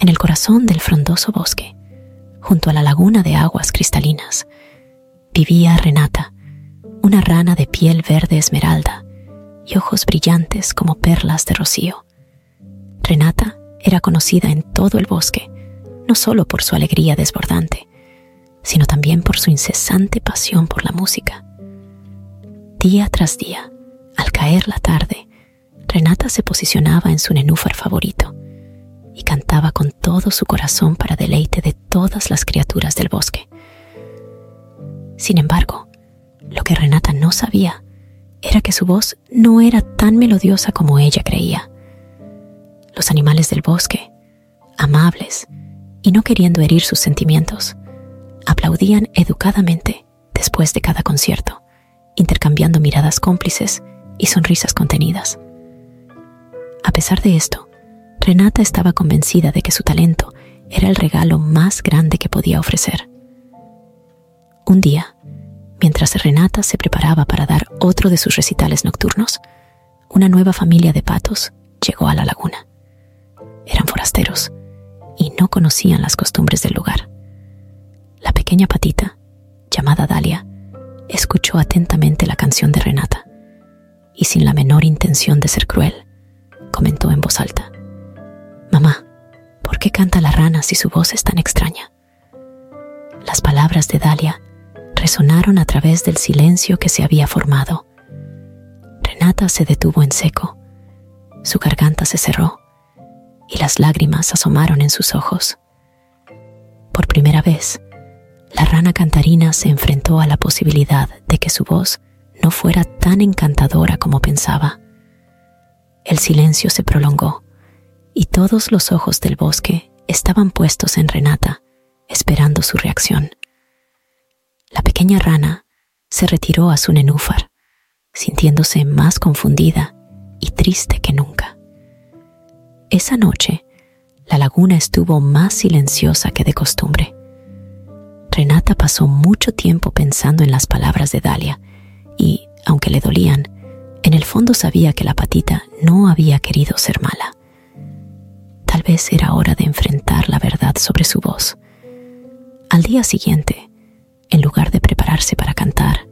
En el corazón del frondoso bosque, junto a la laguna de aguas cristalinas, vivía Renata, una rana de piel verde esmeralda y ojos brillantes como perlas de rocío. Renata era conocida en todo el bosque, no solo por su alegría desbordante, sino también por su incesante pasión por la música. Día tras día, al caer la tarde, Renata se posicionaba en su nenúfar favorito y cantaba con todo su corazón para deleite de todas las criaturas del bosque. Sin embargo, lo que Renata no sabía era que su voz no era tan melodiosa como ella creía. Los animales del bosque, amables y no queriendo herir sus sentimientos, aplaudían educadamente después de cada concierto, intercambiando miradas cómplices y sonrisas contenidas. A pesar de esto, Renata estaba convencida de que su talento era el regalo más grande que podía ofrecer. Un día, mientras Renata se preparaba para dar otro de sus recitales nocturnos, una nueva familia de patos llegó a la laguna. Eran forasteros y no conocían las costumbres del lugar. La pequeña patita, llamada Dalia, escuchó atentamente la canción de Renata y sin la menor intención de ser cruel, comentó en voz alta. Mamá, ¿por qué canta la rana si su voz es tan extraña? Las palabras de Dalia resonaron a través del silencio que se había formado. Renata se detuvo en seco, su garganta se cerró y las lágrimas asomaron en sus ojos. Por primera vez, la rana cantarina se enfrentó a la posibilidad de que su voz no fuera tan encantadora como pensaba. El silencio se prolongó y todos los ojos del bosque estaban puestos en Renata, esperando su reacción. La pequeña rana se retiró a su nenúfar, sintiéndose más confundida y triste que nunca. Esa noche, la laguna estuvo más silenciosa que de costumbre. Renata pasó mucho tiempo pensando en las palabras de Dalia y, aunque le dolían, en el fondo sabía que la patita no había querido ser mala. Vez era hora de enfrentar la verdad sobre su voz. Al día siguiente, en lugar de prepararse para cantar,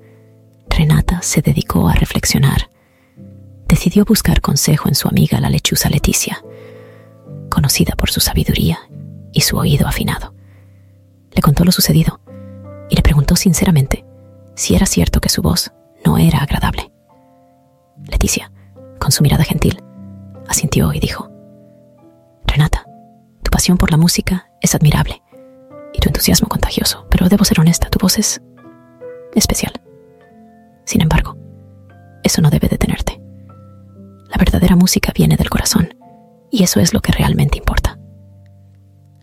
Renata se dedicó a reflexionar. Decidió buscar consejo en su amiga la lechuza Leticia, conocida por su sabiduría y su oído afinado. Le contó lo sucedido y le preguntó sinceramente si era cierto que su voz no era agradable. Leticia, con su mirada gentil, asintió y dijo, Renata, tu pasión por la música es admirable y tu entusiasmo contagioso, pero debo ser honesta, tu voz es especial. Sin embargo, eso no debe detenerte. La verdadera música viene del corazón y eso es lo que realmente importa.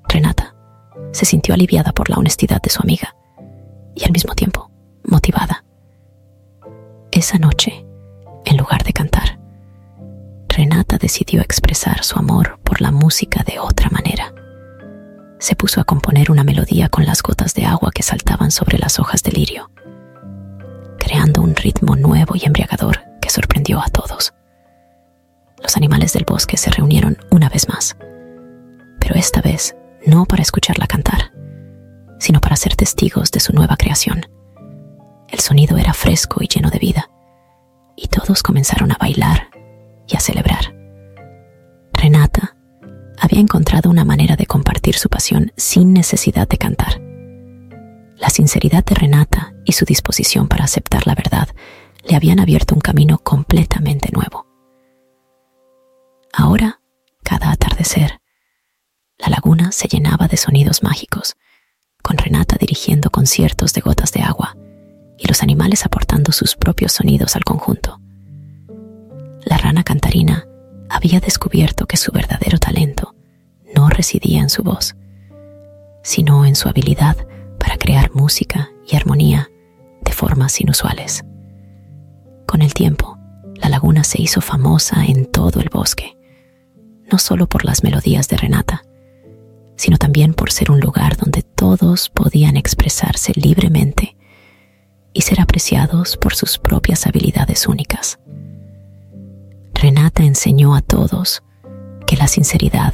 Renata se sintió aliviada por la honestidad de su amiga y al mismo tiempo motivada. Esa noche, en lugar de cantar, Renata decidió expresar su amor por la música de otra manera. Se puso a componer una melodía con las gotas de agua que saltaban sobre las hojas de lirio, creando un ritmo nuevo y embriagador que sorprendió a todos. Los animales del bosque se reunieron una vez más, pero esta vez no para escucharla cantar, sino para ser testigos de su nueva creación. El sonido era fresco y lleno de vida, y todos comenzaron a bailar celebrar. Renata había encontrado una manera de compartir su pasión sin necesidad de cantar. La sinceridad de Renata y su disposición para aceptar la verdad le habían abierto un camino completamente nuevo. Ahora, cada atardecer, la laguna se llenaba de sonidos mágicos, con Renata dirigiendo conciertos de gotas de agua y los animales aportando sus propios sonidos al conjunto la rana cantarina había descubierto que su verdadero talento no residía en su voz, sino en su habilidad para crear música y armonía de formas inusuales. Con el tiempo, la laguna se hizo famosa en todo el bosque, no solo por las melodías de Renata, sino también por ser un lugar donde todos podían expresarse libremente y ser apreciados por sus propias habilidades únicas. Renata enseñó a todos que la sinceridad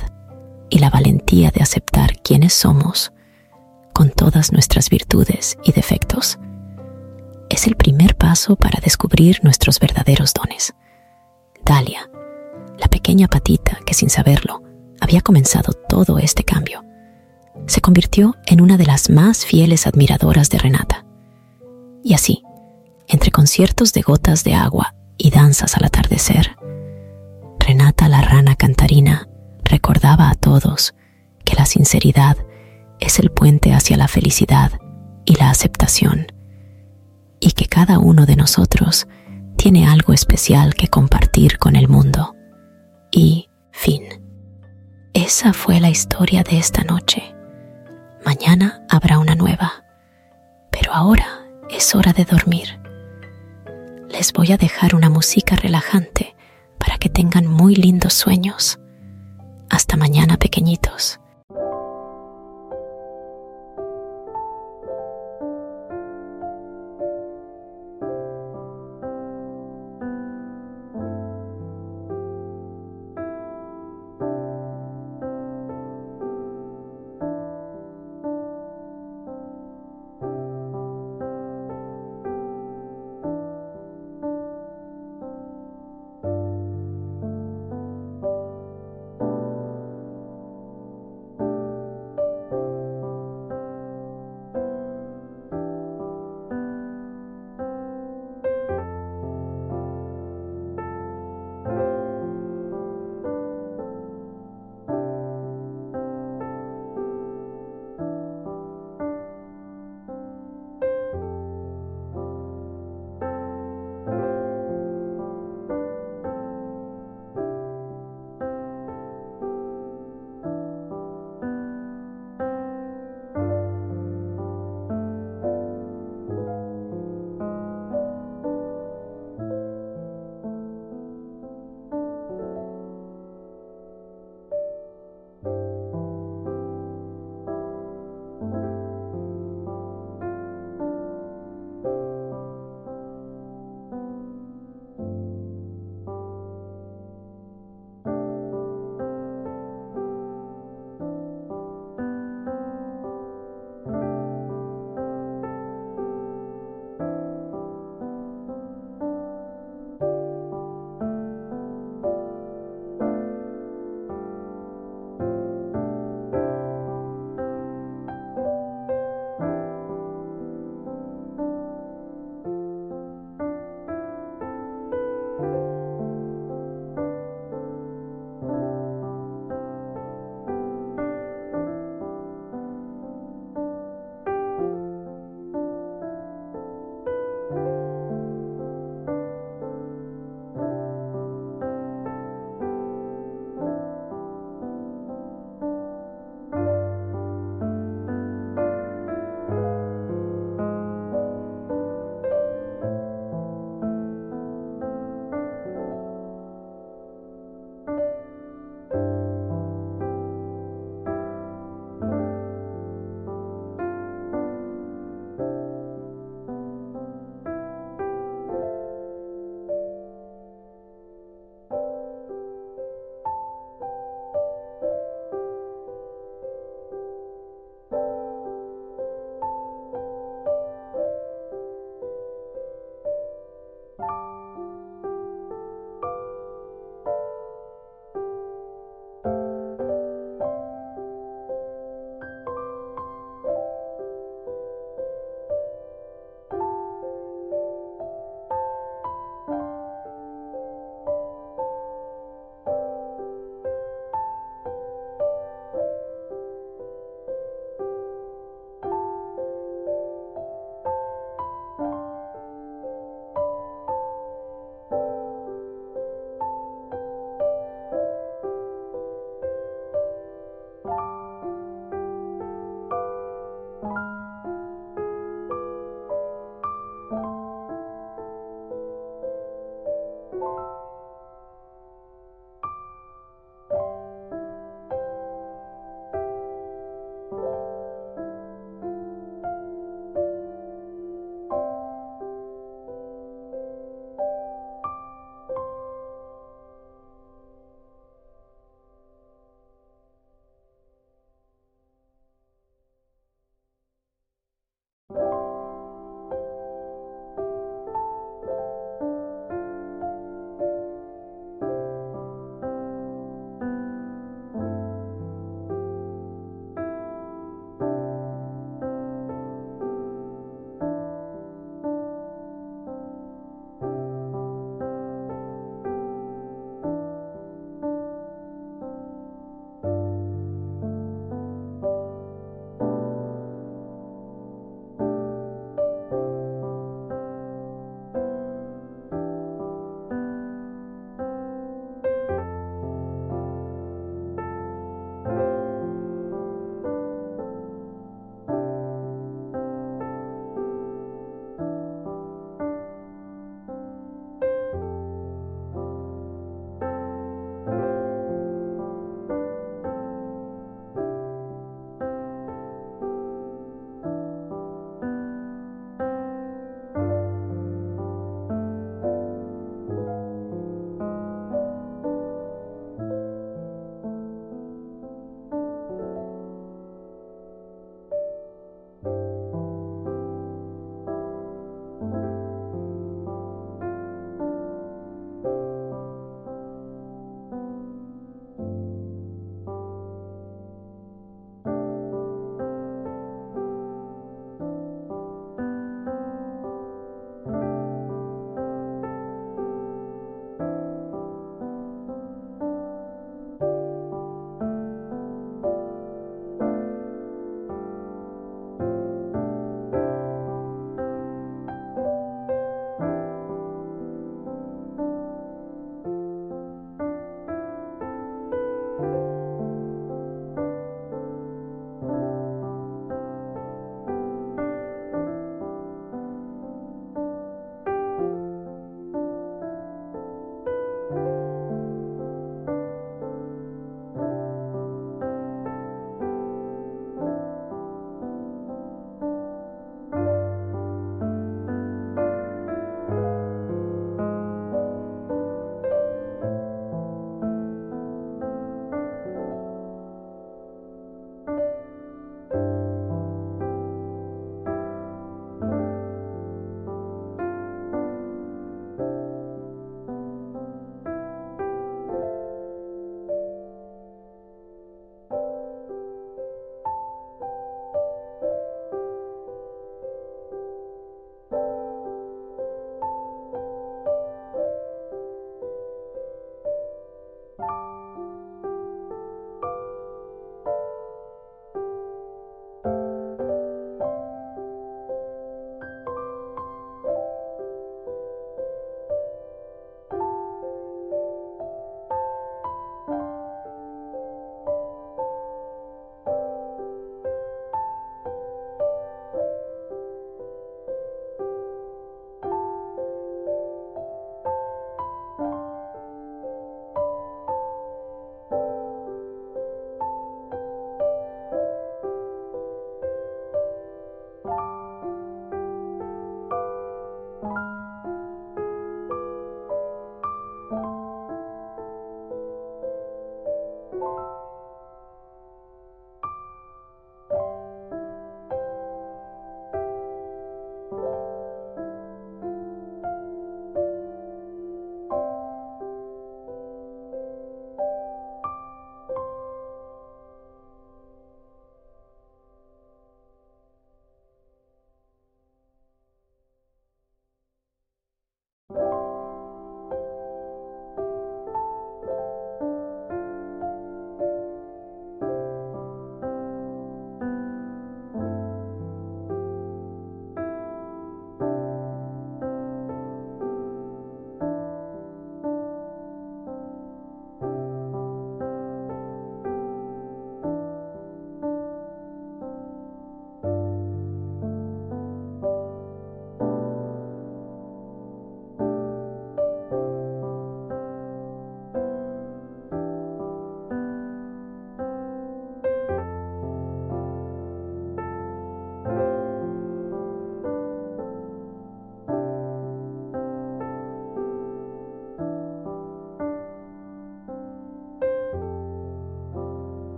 y la valentía de aceptar quiénes somos con todas nuestras virtudes y defectos es el primer paso para descubrir nuestros verdaderos dones. Dalia, la pequeña patita que sin saberlo había comenzado todo este cambio, se convirtió en una de las más fieles admiradoras de Renata. Y así, entre conciertos de gotas de agua y danzas al atardecer, Renata la rana cantarina recordaba a todos que la sinceridad es el puente hacia la felicidad y la aceptación, y que cada uno de nosotros tiene algo especial que compartir con el mundo. Y fin. Esa fue la historia de esta noche. Mañana habrá una nueva, pero ahora es hora de dormir. Les voy a dejar una música relajante para que tengan muy lindos sueños. Hasta mañana, pequeñitos.